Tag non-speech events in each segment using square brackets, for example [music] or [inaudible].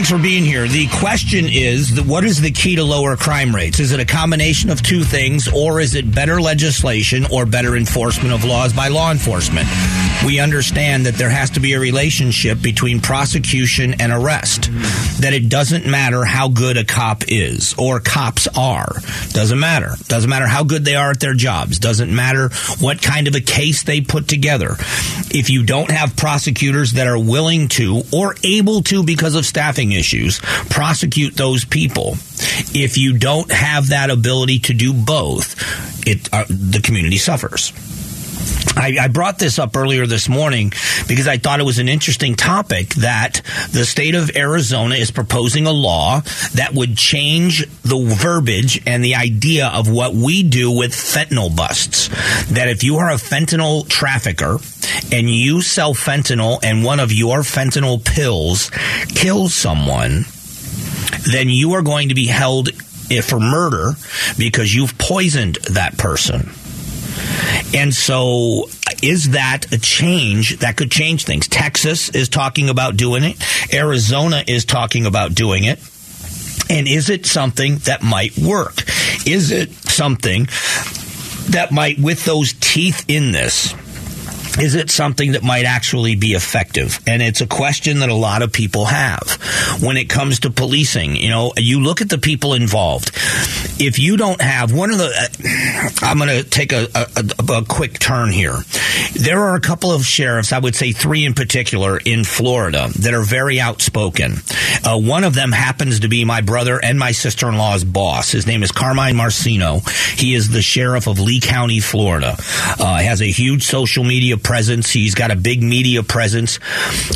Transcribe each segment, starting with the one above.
Thanks for being here. The question is what is the key to lower crime rates? Is it a combination of two things, or is it better legislation or better enforcement of laws by law enforcement? We understand that there has to be a relationship between prosecution and arrest. That it doesn't matter how good a cop is or cops are. Doesn't matter. Doesn't matter how good they are at their jobs. Doesn't matter what kind of a case they put together. If you don't have prosecutors that are willing to or able to because of staffing issues prosecute those people, if you don't have that ability to do both, it uh, the community suffers. I, I, brought this up earlier this morning because I thought it was an interesting topic that the state of Arizona is proposing a law that would change the verbiage and the idea of what we do with fentanyl busts. That if you are a fentanyl trafficker and you sell fentanyl and one of your fentanyl pills kills someone, then you are going to be held eh, for murder because you've poisoned that person. And so, is that a change that could change things? Texas is talking about doing it. Arizona is talking about doing it. And is it something that might work? Is it something that might, with those teeth in this, is it something that might actually be effective? And it's a question that a lot of people have when it comes to policing. You know, you look at the people involved. If you don't have one of the, uh, I'm going to take a, a, a, quick turn here. There are a couple of sheriffs, I would say three in particular, in Florida that are very outspoken. Uh, one of them happens to be my brother and my sister in law's boss. His name is Carmine Marceno. He is the sheriff of Lee County, Florida. Uh, has a huge social media presence. He's got a big media presence.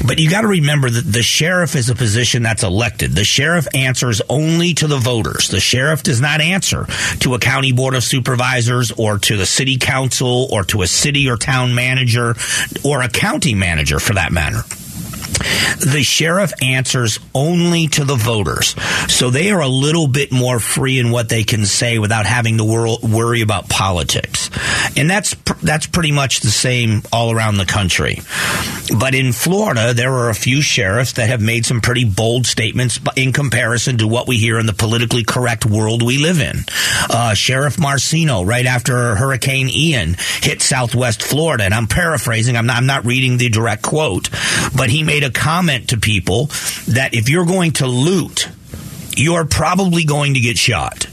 But you got to remember that the sheriff is a position that's elected. The sheriff answers only to the voters. The sheriff does not answer to a county board of supervisors or to the city council or to a city or town manager or a county manager for that matter. The sheriff answers only to the voters. So they are a little bit more free in what they can say without having to wor- worry about politics. And that's that's pretty much the same all around the country. But in Florida, there are a few sheriffs that have made some pretty bold statements in comparison to what we hear in the politically correct world we live in. Uh, Sheriff Marceno, right after Hurricane Ian hit Southwest Florida, and I'm paraphrasing, I'm not, I'm not reading the direct quote, but he made a comment to people that if you're going to loot, you're probably going to get shot.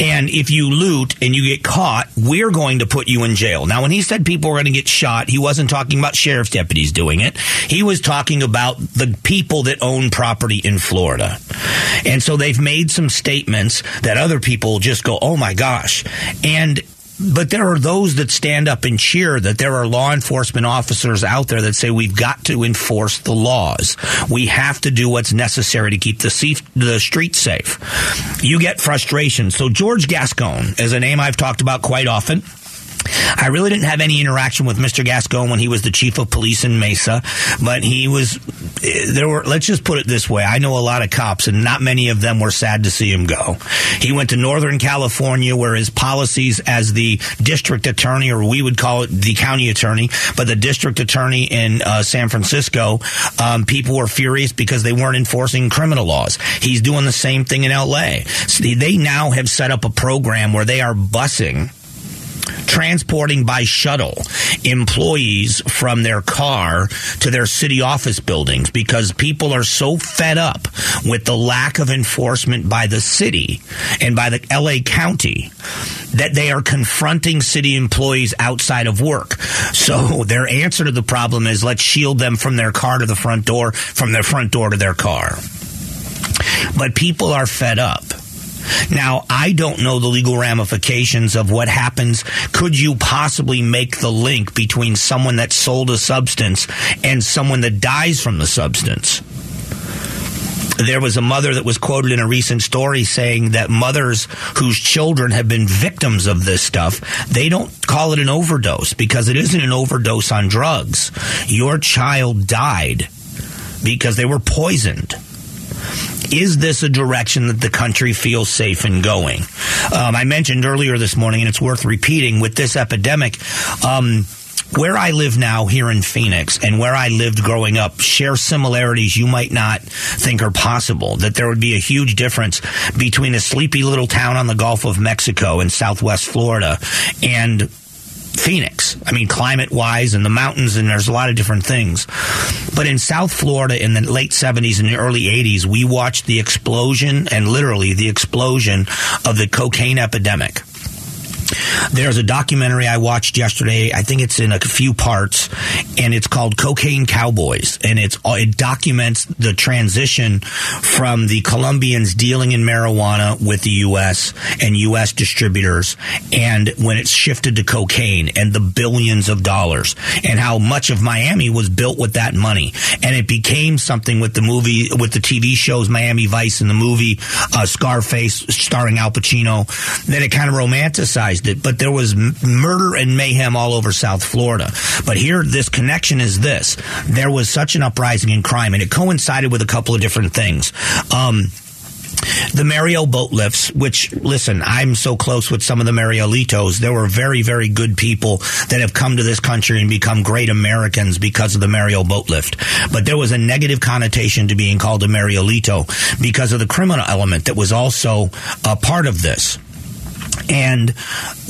And if you loot and you get caught, we're going to put you in jail. Now, when he said people were going to get shot, he wasn't talking about sheriff's deputies doing it. He was talking about the people that own property in Florida. And so they've made some statements that other people just go, oh my gosh. And but there are those that stand up and cheer that there are law enforcement officers out there that say we've got to enforce the laws. We have to do what's necessary to keep the, the streets safe. You get frustration. So George Gascon is a name I've talked about quite often. I really didn't have any interaction with Mr. Gascon when he was the chief of police in Mesa, but he was there were let's just put it this way. I know a lot of cops and not many of them were sad to see him go. He went to Northern California where his policies as the district attorney or we would call it the county attorney, but the district attorney in uh, San Francisco, um, people were furious because they weren't enforcing criminal laws. He's doing the same thing in LA. They now have set up a program where they are busing transporting by shuttle employees from their car to their city office buildings because people are so fed up with the lack of enforcement by the city and by the LA County that they are confronting city employees outside of work. So [laughs] their answer to the problem is let's shield them from their car to the front door, from their front door to their car. But people are fed up. Now, I don't know the legal ramifications of what happens. Could you possibly make the link between someone that sold a substance and someone that dies from the substance? There was a mother that was quoted in a recent story saying that mothers whose children have been victims of this stuff, they don't call it an overdose because it isn't an overdose on drugs. Your child died because they were poisoned Is this a direction that the country feels safe in going? Um, I mentioned earlier this morning, and it's worth repeating with this epidemic. Um, where I live now here in Phoenix and where I lived growing up share similarities you might not think are possible. That there would be a huge difference between a sleepy little town on the Gulf of Mexico in southwest Florida and Phoenix. I mean, climate wise and the mountains, and there's a lot of different things. But in South Florida in the late 70s and the early 80s, we watched the explosion and literally the explosion of the cocaine epidemic. There's a documentary I watched yesterday. I think it's in a few parts, and it's called Cocaine Cowboys, and it's it documents the transition from the Colombians dealing in marijuana with the U.S. and U.S. distributors, and when it shifted to cocaine and the billions of dollars, and how much of Miami was built with that money, and it became something with the movie, with the TV shows Miami Vice and the movie uh, Scarface, starring Al Pacino, that it kind of romanticized it, but there was m- murder and mayhem all over South Florida. But here, this connection is this: there was such an uprising in crime, and it coincided with a couple of different things. Um, the Mariel boat lifts, which, listen, I'm so close with some of the Marielitos. There were very, very good people that have come to this country and become great Americans because of the Mariel boat lift. But there was a negative connotation to being called a Marielito because of the criminal element that was also a part of this. And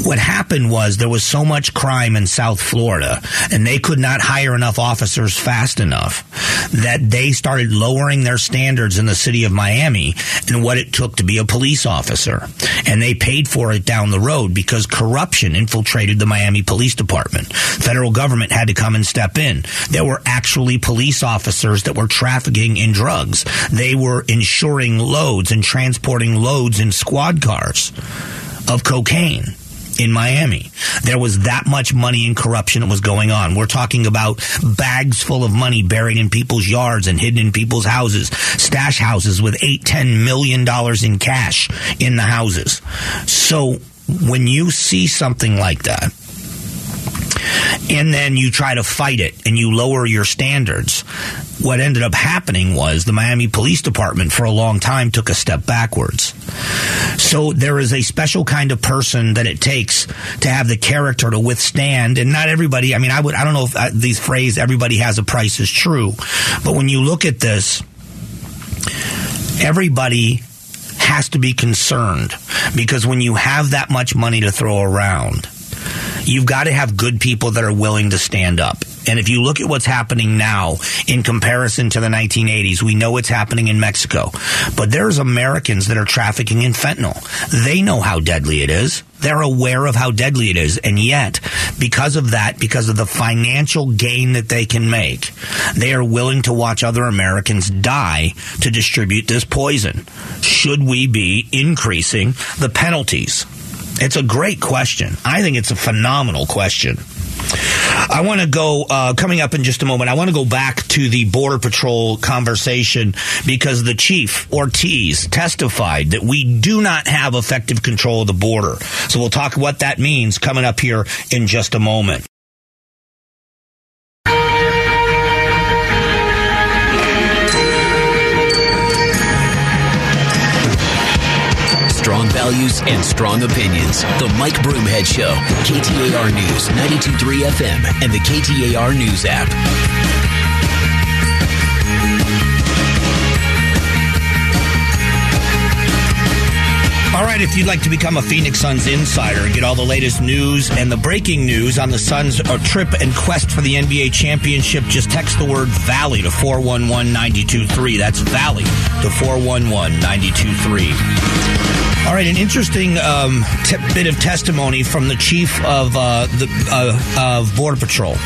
what happened was there was so much crime in South Florida, and they could not hire enough officers fast enough that they started lowering their standards in the city of Miami and what it took to be a police officer. And they paid for it down the road because corruption infiltrated the Miami Police Department. Federal government had to come and step in. There were actually police officers that were trafficking in drugs. They were insuring loads and transporting loads in squad cars of cocaine in Miami. There was that much money and corruption that was going on. We're talking about bags full of money buried in people's yards and hidden in people's houses, stash houses with eight, ten million dollars in cash in the houses. So when you see something like that, and then you try to fight it and you lower your standards. What ended up happening was the Miami Police Department for a long time took a step backwards. So there is a special kind of person that it takes to have the character to withstand, and not everybody. I mean, I would I don't know if uh, these phrase "everybody has a price" is true, but when you look at this, everybody has to be concerned because when you have that much money to throw around you've got to have good people that are willing to stand up. And if you look at what's happening now in comparison to the 1980s, we know it's happening in Mexico. But there's Americans that are trafficking in fentanyl. They know how deadly it is. They're aware of how deadly it is. And yet, because of that, because of the financial gain that they can make, they are willing to watch other Americans die to distribute this poison. Should we be increasing the penalties? It's a great question. I think it's a phenomenal question. I want to go, uh, coming up in just a moment, I want to go back to the Border Patrol conversation because the chief, Ortiz, testified that we do not have effective control of the border. So we'll talk what that means coming up here in just a moment. Values and strong opinions. The Mike Broomhead Show, KTAR News, 92.3 FM, and the KTAR News app. All right, if you'd like to become a Phoenix Suns insider get all the latest news and the breaking news on the Suns' uh, trip and quest for the NBA championship, just text the word Valley to 411 923. That's Valley to 411 923. All right, an interesting um, t- bit of testimony from the chief of uh, the uh, of Border Patrol.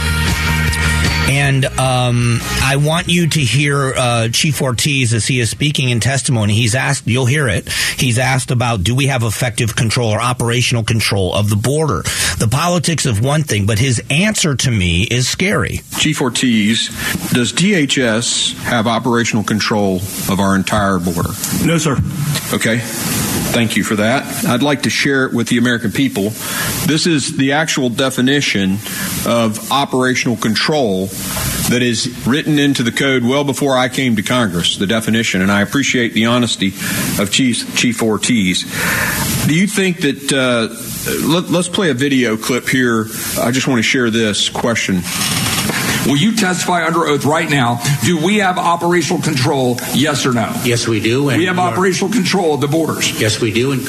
And um, I want you to hear uh, Chief Ortiz as he is speaking in testimony. He's asked, you'll hear it. He's asked about do we have effective control or operational control of the border? The politics of one thing, but his answer to me is scary. Chief Ortiz, does DHS have operational control of our entire border? No, sir. Okay. Thank you for that. I'd like to share it with the American people. This is the actual definition of operational control that is written into the code well before I came to Congress, the definition, and I appreciate the honesty of Chief, Chief Ortiz. Do you think that, uh, let, let's play a video clip here. I just want to share this question. Will you testify under oath right now? Do we have operational control? Yes or no? Yes, we do. we have operational control of the borders. Yes, we do. And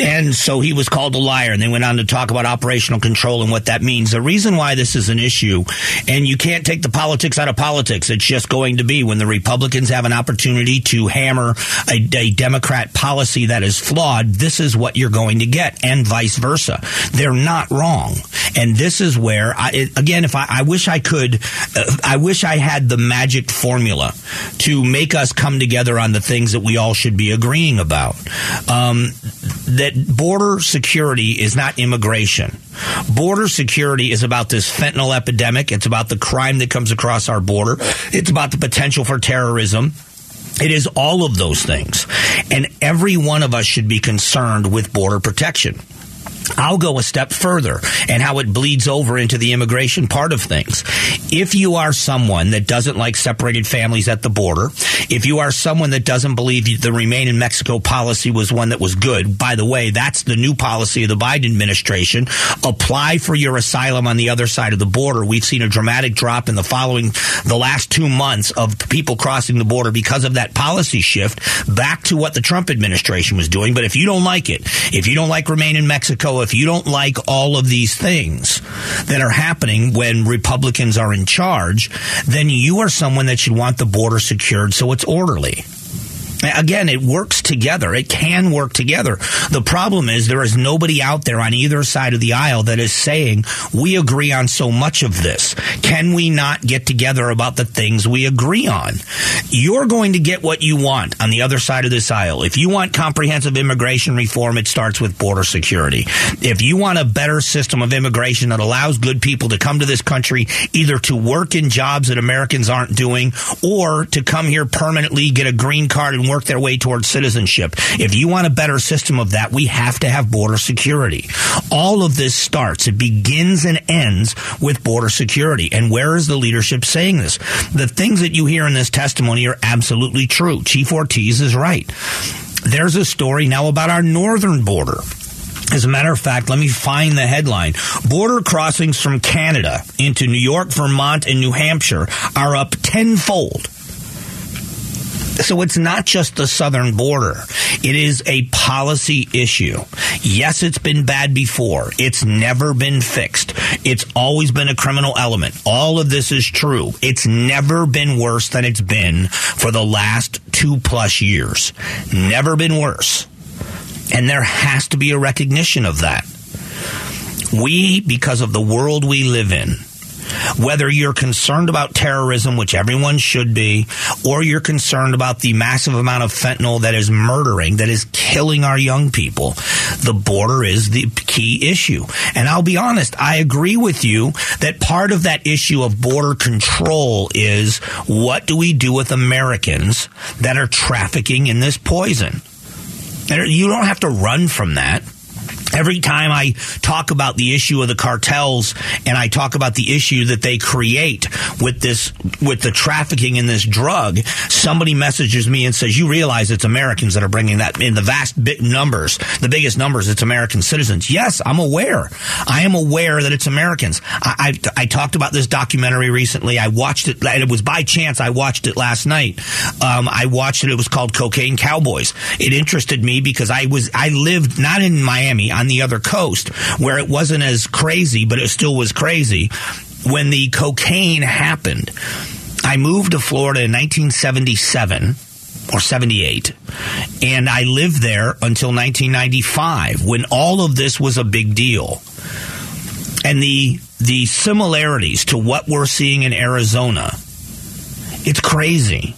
and so he was called a liar, and they went on to talk about operational control and what that means. The reason why this is an issue, and you can't take the politics out of politics, it's just going to be when the Republicans have an opportunity to hammer a, a Democrat policy that is flawed, this is what you're going to get, and vice versa. They're not wrong. And this is where, I, again, if I, I wish I could, uh, I wish I had the magic formula to make us come together on the things that we all should be agreeing about. Um, that border security is not immigration. Border security is about this fentanyl epidemic. It's about the crime that comes across our border. It's about the potential for terrorism. It is all of those things. And every one of us should be concerned with border protection. I'll go a step further and how it bleeds over into the immigration part of things. If you are someone that doesn't like separated families at the border, if you are someone that doesn't believe the remain in Mexico policy was one that was good, by the way, that's the new policy of the Biden administration. Apply for your asylum on the other side of the border. We've seen a dramatic drop in the following, the last two months of people crossing the border because of that policy shift back to what the Trump administration was doing. But if you don't like it, if you don't like remain in Mexico, if you don't like all of these things that are happening when Republicans are in charge, then you are someone that should want the border secured so it's orderly. Again, it works together. It can work together. The problem is there is nobody out there on either side of the aisle that is saying, we agree on so much of this. Can we not get together about the things we agree on? You're going to get what you want on the other side of this aisle. If you want comprehensive immigration reform, it starts with border security. If you want a better system of immigration that allows good people to come to this country either to work in jobs that Americans aren't doing or to come here permanently, get a green card and work their way towards citizenship. If you want a better system of that, we have to have border security. All of this starts, it begins and ends with border security. And where is the leadership saying this? The things that you hear in this testimony are absolutely true. Chief Ortiz is right. There's a story now about our northern border. As a matter of fact, let me find the headline. Border crossings from Canada into New York, Vermont, and New Hampshire are up tenfold so it's not just the southern border. It is a policy issue. Yes, it's been bad before. It's never been fixed. It's always been a criminal element. All of this is true. It's never been worse than it's been for the last two plus years. Never been worse. And there has to be a recognition of that. We, because of the world we live in, whether you're concerned about terrorism, which everyone should be, or you're concerned about the massive amount of fentanyl that is murdering, that is killing our young people, the border is the key issue. And I'll be honest, I agree with you that part of that issue of border control is what do we do with Americans that are trafficking in this poison? You don't have to run from that. Every time I talk about the issue of the cartels and I talk about the issue that they create with this, with the trafficking in this drug, somebody messages me and says, you realize it's Americans that are bringing that in the vast numbers, the biggest numbers, it's American citizens. Yes, I'm aware. I am aware that it's Americans. I, I, I talked about this documentary recently. I watched it. It was by chance. I watched it last night. Um, I watched it. It was called Cocaine Cowboys. It interested me because I was, I lived not in Miami on the other coast where it wasn't as crazy, but it still was crazy. When the cocaine happened, I moved to Florida in 1977 or 78. And I lived there until 1995 when all of this was a big deal. And the the similarities to what we're seeing in Arizona, it's crazy.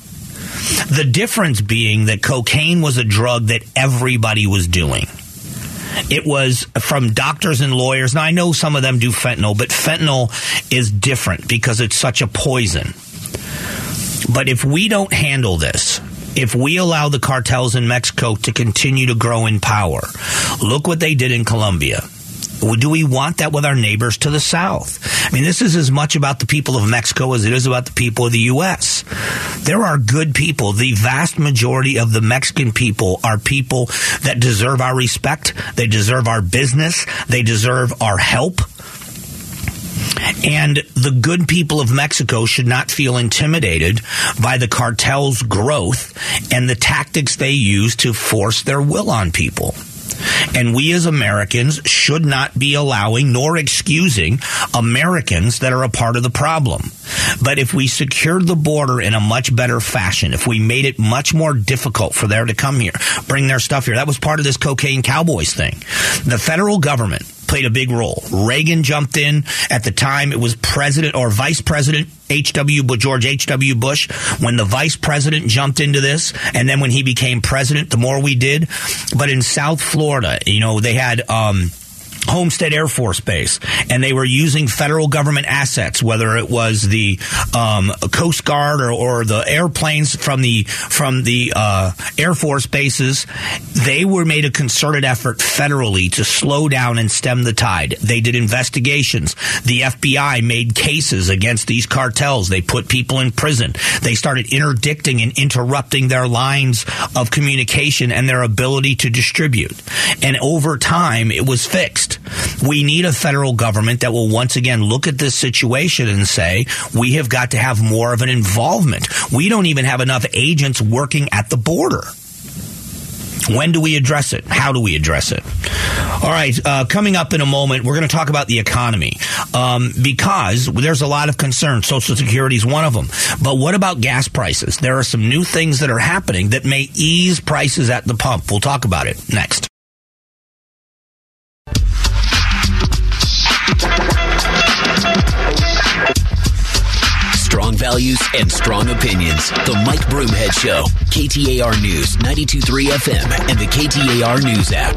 The difference being that cocaine was a drug that everybody was doing. It was from doctors and lawyers. Now, I know some of them do fentanyl, but fentanyl is different because it's such a poison. But if we don't handle this, if we allow the cartels in Mexico to continue to grow in power, look what they did in Colombia. Do we want that with our neighbors to the south? I mean, this is as much about the people of Mexico as it is about the people of the U.S. There are good people. The vast majority of the Mexican people are people that deserve our respect. They deserve our business. They deserve our help. And the good people of Mexico should not feel intimidated by the cartel's growth and the tactics they use to force their will on people. And we as Americans should not be allowing nor excusing Americans that are a part of the problem. But if we secured the border in a much better fashion, if we made it much more difficult for them to come here, bring their stuff here, that was part of this cocaine cowboys thing. The federal government played a big role. Reagan jumped in at the time. It was President or Vice President H.W. George H.W. Bush when the vice president jumped into this. And then when he became president, the more we did. But in South Florida, you know, they had, um, Homestead Air Force Base, and they were using federal government assets, whether it was the um, Coast Guard or, or, the airplanes from the from the uh, Air Force bases. They were made a concerted effort federally to slow down and stem the tide. They did investigations. The FBI made cases against these cartels. They put people in prison. They started interdicting and interrupting their lines of communication and their ability to distribute. And over time, it was fixed. We need a federal government that will once again look at this situation and say, we have got to have more of an involvement. We don't even have enough agents working at the border. When do we address it? How do we address it? All right, uh, coming up in a moment, we're going to talk about the economy um, because there's a lot of concern. Social Security is one of them. But what about gas prices? There are some new things that are happening that may ease prices at the pump. We'll talk about it next. Strong values and strong opinions. The Mike Broomhead Show. KTAR News, 92.3 FM, and the KTAR News app.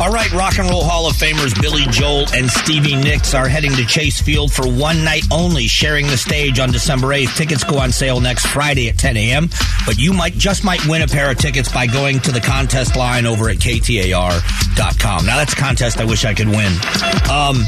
All right, Rock and Roll Hall of Famers Billy Joel and Stevie Nicks are heading to Chase Field for one night only, sharing the stage on December 8th. Tickets go on sale next Friday at 10 a.m., but you might just might win a pair of tickets by going to the contest line over at KTAR.com. Now, that's a contest I wish I could win. Um,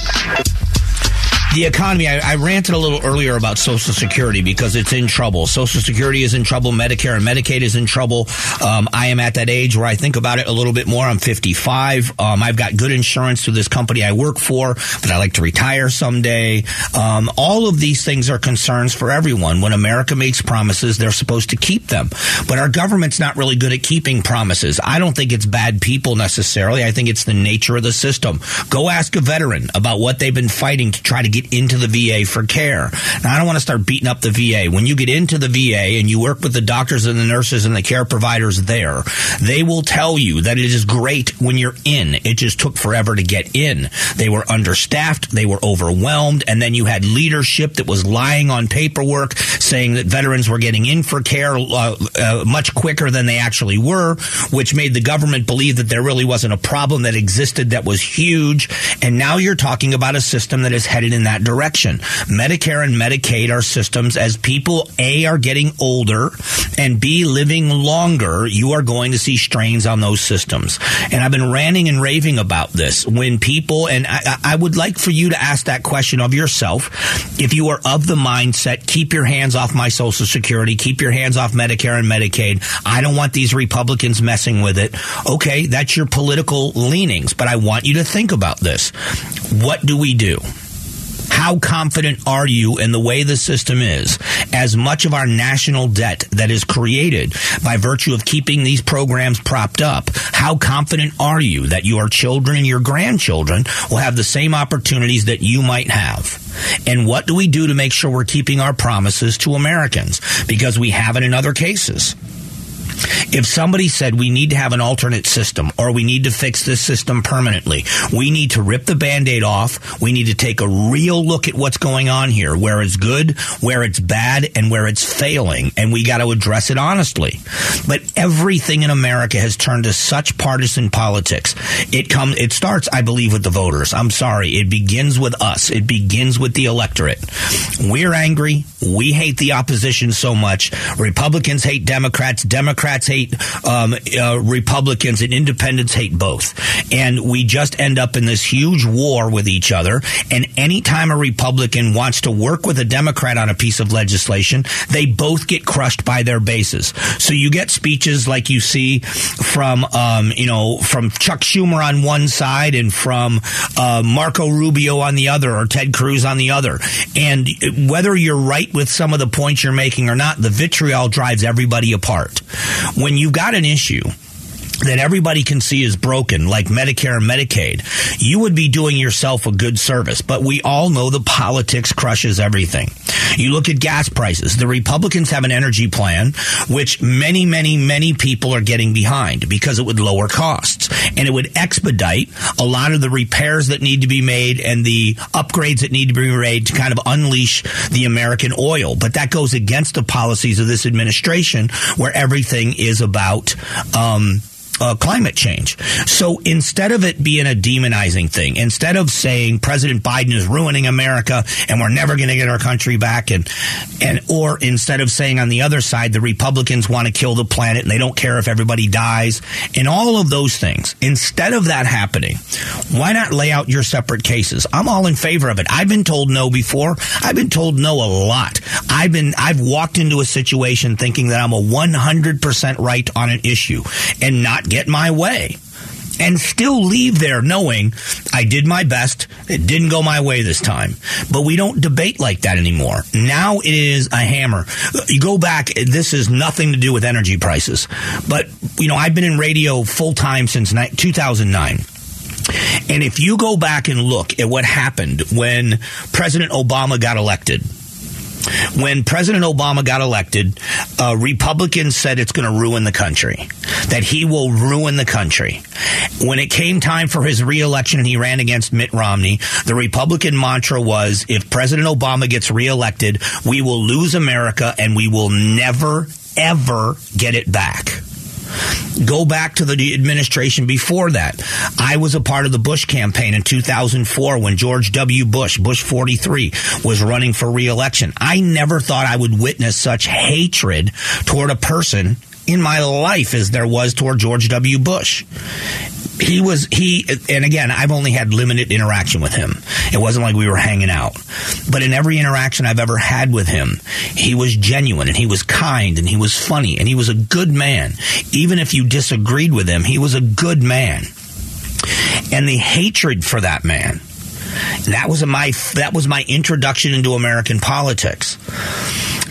the economy, I, I, ranted a little earlier about Social Security because it's in trouble. Social Security is in trouble. Medicare and Medicaid is in trouble. Um, I am at that age where I think about it a little bit more. I'm 55. Um, I've got good insurance through this company I work for, but I like to retire someday. Um, all of these things are concerns for everyone. When America makes promises, they're supposed to keep them. But our government's not really good at keeping promises. I don't think it's bad people necessarily. I think it's the nature of the system. Go ask a veteran about what they've been fighting to try to get get into the VA for care. Now, I don't want to start beating up the VA. When you get into the VA and you work with the doctors and the nurses and the care providers there, they will tell you that it is great when you're in. It just took forever to get in. They were understaffed, they were overwhelmed, and then you had leadership that was lying on paperwork saying that veterans were getting in for care uh, uh, much quicker than they actually were, which made the government believe that there really wasn't a problem that existed that was huge. And now you're talking about a system that is headed in that that direction. Medicare and Medicaid are systems as people A are getting older and B living longer, you are going to see strains on those systems. And I've been ranting and raving about this when people, and I, I would like for you to ask that question of yourself. If you are of the mindset, keep your hands off my Social Security, keep your hands off Medicare and Medicaid. I don't want these Republicans messing with it. Okay, that's your political leanings, but I want you to think about this. What do we do? How confident are you in the way the system is? As much of our national debt that is created by virtue of keeping these programs propped up, how confident are you that your children and your grandchildren will have the same opportunities that you might have? And what do we do to make sure we're keeping our promises to Americans? Because we have it in other cases. If somebody said we need to have an alternate system or we need to fix this system permanently, we need to rip the band aid off. We need to take a real look at what's going on here, where it's good, where it's bad, and where it's failing. And we got to address it honestly. But everything in America has turned to such partisan politics. It comes, it starts, I believe, with the voters. I'm sorry. It begins with us. It begins with the electorate. We're angry. We hate the opposition so much. Republicans hate Democrats. Democrats Democrats hate um, uh, Republicans and independents hate both. And we just end up in this huge war with each other. And anytime a Republican wants to work with a Democrat on a piece of legislation, they both get crushed by their bases. So you get speeches like you see from, um, you know, from Chuck Schumer on one side and from uh, Marco Rubio on the other or Ted Cruz on the other. And whether you're right with some of the points you're making or not, the vitriol drives everybody apart. When you've got an issue, that everybody can see is broken, like Medicare and Medicaid, you would be doing yourself a good service. But we all know the politics crushes everything. You look at gas prices. The Republicans have an energy plan, which many, many, many people are getting behind because it would lower costs and it would expedite a lot of the repairs that need to be made and the upgrades that need to be made to kind of unleash the American oil. But that goes against the policies of this administration where everything is about, um, uh, climate change. So instead of it being a demonizing thing, instead of saying President Biden is ruining America and we're never going to get our country back, and and or instead of saying on the other side the Republicans want to kill the planet and they don't care if everybody dies, and all of those things, instead of that happening, why not lay out your separate cases? I'm all in favor of it. I've been told no before. I've been told no a lot. I've been I've walked into a situation thinking that I'm a 100% right on an issue and not get my way and still leave there knowing I did my best. It didn't go my way this time. But we don't debate like that anymore. Now it is a hammer. You go back, this is nothing to do with energy prices. But, you know, I've been in radio full time since 2009. And if you go back and look at what happened when President Obama got elected, when President Obama got elected, uh, Republicans said it's going to ruin the country, that he will ruin the country. When it came time for his reelection and he ran against Mitt Romney, the Republican mantra was if President Obama gets reelected, we will lose America and we will never, ever get it back. Go back to the administration before that. I was a part of the Bush campaign in 2004 when George W. Bush, Bush 43, was running for reelection. I never thought I would witness such hatred toward a person in my life as there was toward George W. Bush. He was he and again i've only had limited interaction with him. It wasn't like we were hanging out. But in every interaction i've ever had with him he was genuine and he was kind and he was funny and he was a good man. Even if you disagreed with him he was a good man. And the hatred for that man that was my that was my introduction into american politics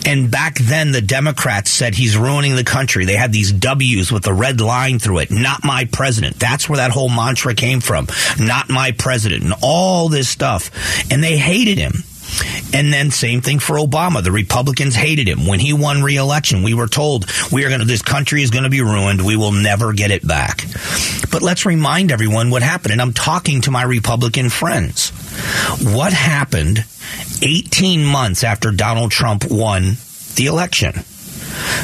and back then, the Democrats said he's ruining the country. They had these W's with a red line through it. Not my president. That's where that whole mantra came from. Not my president. And all this stuff. And they hated him. And then same thing for Obama. The Republicans hated him. When he won re-election, we were told we are going to, this country is going to be ruined. We will never get it back. But let's remind everyone what happened. And I'm talking to my Republican friends. What happened 18 months after Donald Trump won the election?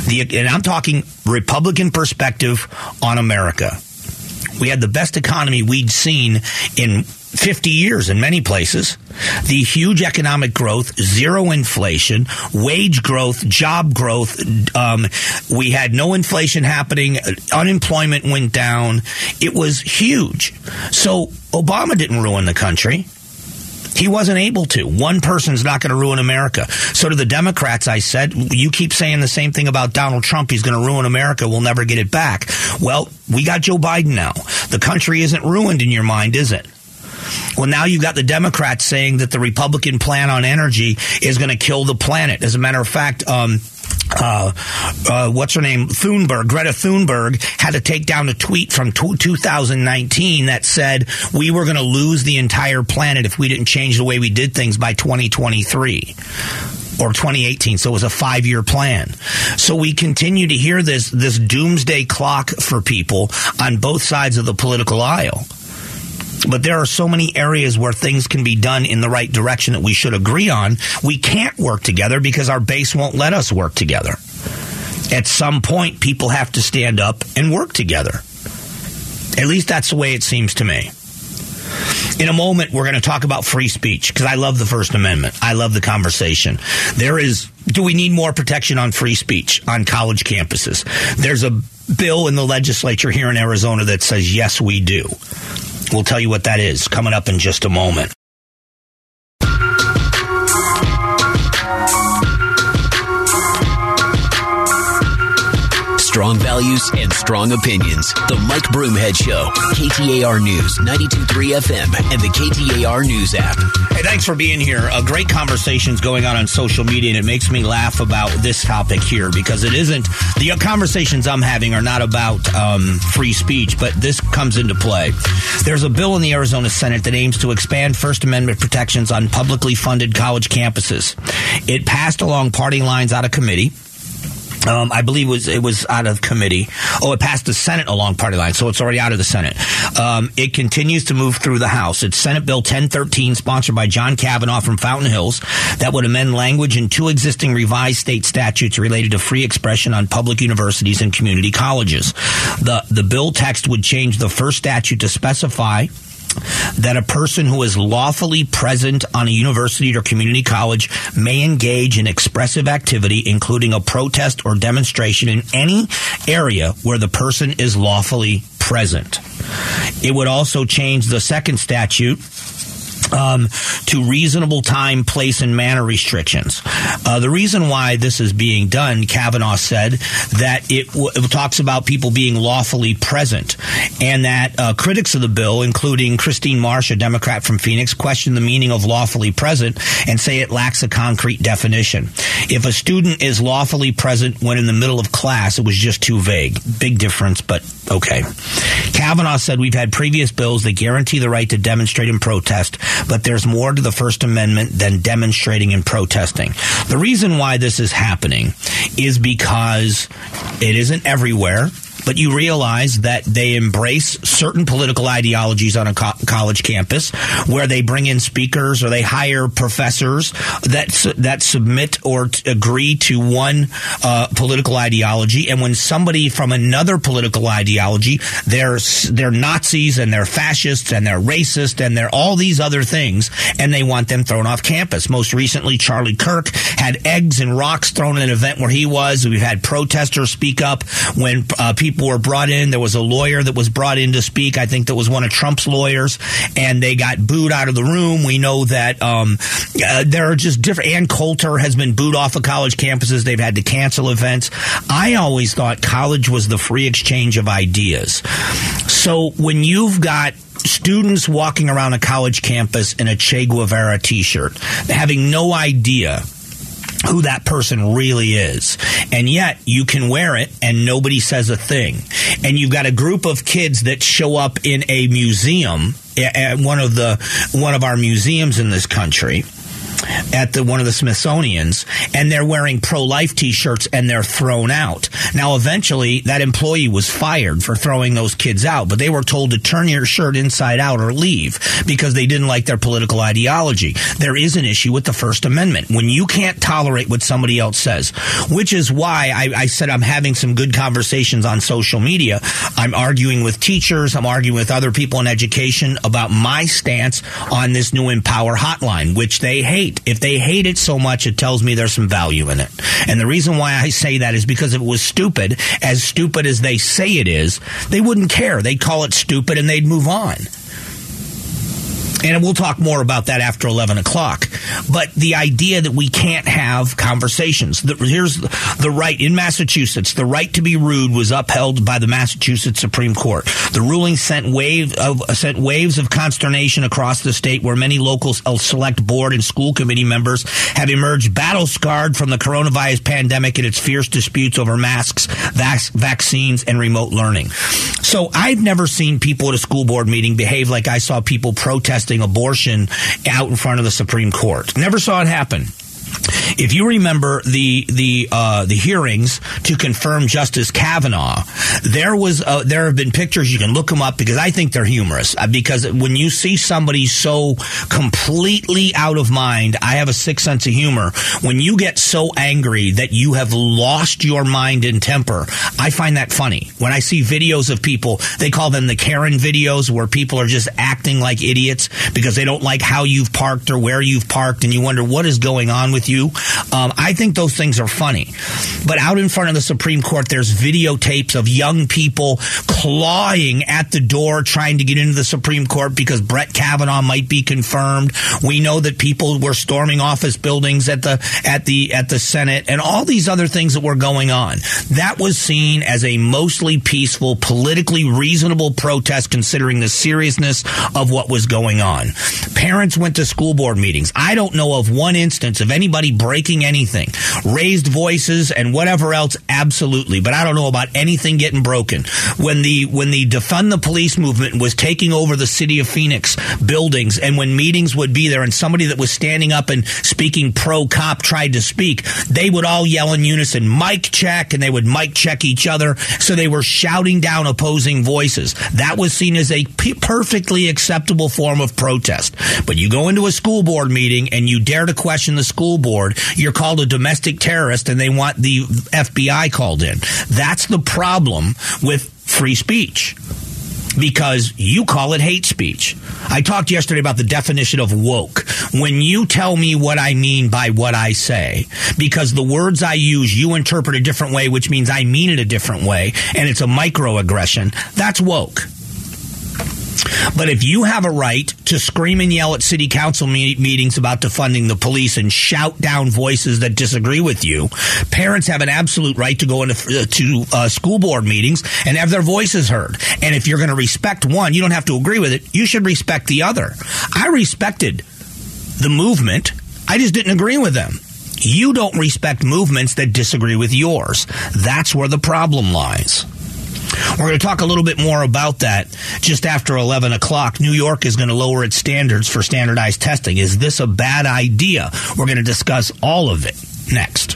The, and I'm talking Republican perspective on America. We had the best economy we'd seen in 50 years in many places. The huge economic growth, zero inflation, wage growth, job growth. Um, we had no inflation happening. Unemployment went down. It was huge. So Obama didn't ruin the country. He wasn't able to. One person's not going to ruin America. So to the Democrats, I said, you keep saying the same thing about Donald Trump. He's going to ruin America. We'll never get it back. Well, we got Joe Biden now. The country isn't ruined in your mind, is it? Well, now you've got the Democrats saying that the Republican plan on energy is going to kill the planet. As a matter of fact, um, uh, uh, what's her name? Thunberg, Greta Thunberg had to take down a tweet from t- 2019 that said we were going to lose the entire planet if we didn't change the way we did things by 2023 or 2018. So it was a five year plan. So we continue to hear this, this doomsday clock for people on both sides of the political aisle. But there are so many areas where things can be done in the right direction that we should agree on. We can't work together because our base won't let us work together. At some point, people have to stand up and work together. At least that's the way it seems to me. In a moment, we're going to talk about free speech because I love the First Amendment. I love the conversation. There is Do we need more protection on free speech on college campuses? There's a bill in the legislature here in Arizona that says yes, we do. We'll tell you what that is coming up in just a moment. Strong values and strong opinions. The Mike Broomhead Show. KTAR News, 92.3 FM, and the KTAR News app. Hey, thanks for being here. A great conversations going on on social media, and it makes me laugh about this topic here because it isn't the conversations I'm having are not about um, free speech, but this comes into play. There's a bill in the Arizona Senate that aims to expand First Amendment protections on publicly funded college campuses. It passed along party lines out of committee. Um, I believe it was it was out of committee. Oh, it passed the Senate along party lines, so it's already out of the Senate. Um, it continues to move through the House. It's Senate Bill 1013, sponsored by John Kavanagh from Fountain Hills, that would amend language in two existing revised state statutes related to free expression on public universities and community colleges. The the bill text would change the first statute to specify that a person who is lawfully present on a university or community college may engage in expressive activity, including a protest or demonstration in any area where the person is lawfully present. It would also change the second statute um, to reasonable time, place, and manner restrictions. Uh, the reason why this is being done, Kavanagh said that it, w- it talks about people being lawfully present, and that uh, critics of the bill, including Christine Marsh, a Democrat from Phoenix, question the meaning of lawfully present and say it lacks a concrete definition. If a student is lawfully present when in the middle of class, it was just too vague. Big difference, but okay. Kavanagh said we've had previous bills that guarantee the right to demonstrate and protest but there's more to the First Amendment than demonstrating and protesting. The reason why this is happening is because it isn't everywhere but you realize that they embrace certain political ideologies on a co- college campus where they bring in speakers or they hire professors that su- that submit or t- agree to one uh, political ideology. And when somebody from another political ideology they're they're Nazis and they're fascists and they're racist and they're all these other things and they want them thrown off campus. Most recently Charlie Kirk had eggs and rocks thrown at an event where he was. We've had protesters speak up when uh, people people were brought in. There was a lawyer that was brought in to speak. I think that was one of Trump's lawyers, and they got booed out of the room. We know that um, uh, there are just different. Ann Coulter has been booed off of college campuses. They've had to cancel events. I always thought college was the free exchange of ideas. So when you've got students walking around a college campus in a Che Guevara t-shirt, having no idea who that person really is. And yet you can wear it and nobody says a thing. And you've got a group of kids that show up in a museum at one of the one of our museums in this country at the one of the Smithsonian's, and they're wearing pro-life T-shirts and they're thrown out. Now, eventually, that employee was fired for throwing those kids out, but they were told to turn your shirt inside out or leave because they didn't like their political ideology. There is an issue with the First Amendment when you can't tolerate what somebody else says, which is why I, I said I'm having some good conversations on social media. I'm arguing with teachers. I'm arguing with other people in education about my stance on this new Empower hotline, which they hate If they hate it so much, it tells me there's some value in it. And the reason why I say that is because if it was stupid, as stupid as they say it is, they wouldn't care. They'd call it stupid and they'd move on. And we'll talk more about that after 11 o'clock. But the idea that we can't have conversations. The, here's the right in Massachusetts. The right to be rude was upheld by the Massachusetts Supreme Court. The ruling sent wave of sent waves of consternation across the state, where many local select board and school committee members have emerged battle scarred from the coronavirus pandemic and its fierce disputes over masks, vac- vaccines, and remote learning. So I've never seen people at a school board meeting behave like I saw people protesting abortion out in front of the Supreme Court. Never saw it happen. If you remember the the uh, the hearings to confirm Justice Kavanaugh, there was uh, there have been pictures you can look them up because I think they're humorous. Uh, because when you see somebody so completely out of mind, I have a sick sense of humor. When you get so angry that you have lost your mind and temper, I find that funny. When I see videos of people, they call them the Karen videos, where people are just acting like idiots because they don't like how you've parked or where you've parked, and you wonder what is going on with you you. Um, I think those things are funny. But out in front of the Supreme Court, there's videotapes of young people clawing at the door trying to get into the Supreme Court because Brett Kavanaugh might be confirmed. We know that people were storming office buildings at the at the at the Senate and all these other things that were going on. That was seen as a mostly peaceful, politically reasonable protest considering the seriousness of what was going on. Parents went to school board meetings. I don't know of one instance of anybody breaking anything. Raised voices and whatever else absolutely, but I don't know about anything getting broken. When the when the defund the police movement was taking over the city of Phoenix buildings and when meetings would be there and somebody that was standing up and speaking pro cop tried to speak, they would all yell in unison, mic check, and they would mic check each other. So they were shouting down opposing voices. That was seen as a p- perfectly acceptable form of protest. But you go into a school board meeting and you dare to question the school board, you're called a domestic terrorist and they want the FBI called in. That's the problem with free speech because you call it hate speech. I talked yesterday about the definition of woke. When you tell me what I mean by what I say, because the words I use you interpret a different way, which means I mean it a different way, and it's a microaggression, that's woke. But if you have a right to scream and yell at city council me- meetings about defunding the police and shout down voices that disagree with you, parents have an absolute right to go into uh, to uh, school board meetings and have their voices heard. And if you're going to respect one, you don't have to agree with it. You should respect the other. I respected the movement. I just didn't agree with them. You don't respect movements that disagree with yours. That's where the problem lies. We're going to talk a little bit more about that just after 11 o'clock. New York is going to lower its standards for standardized testing. Is this a bad idea? We're going to discuss all of it next.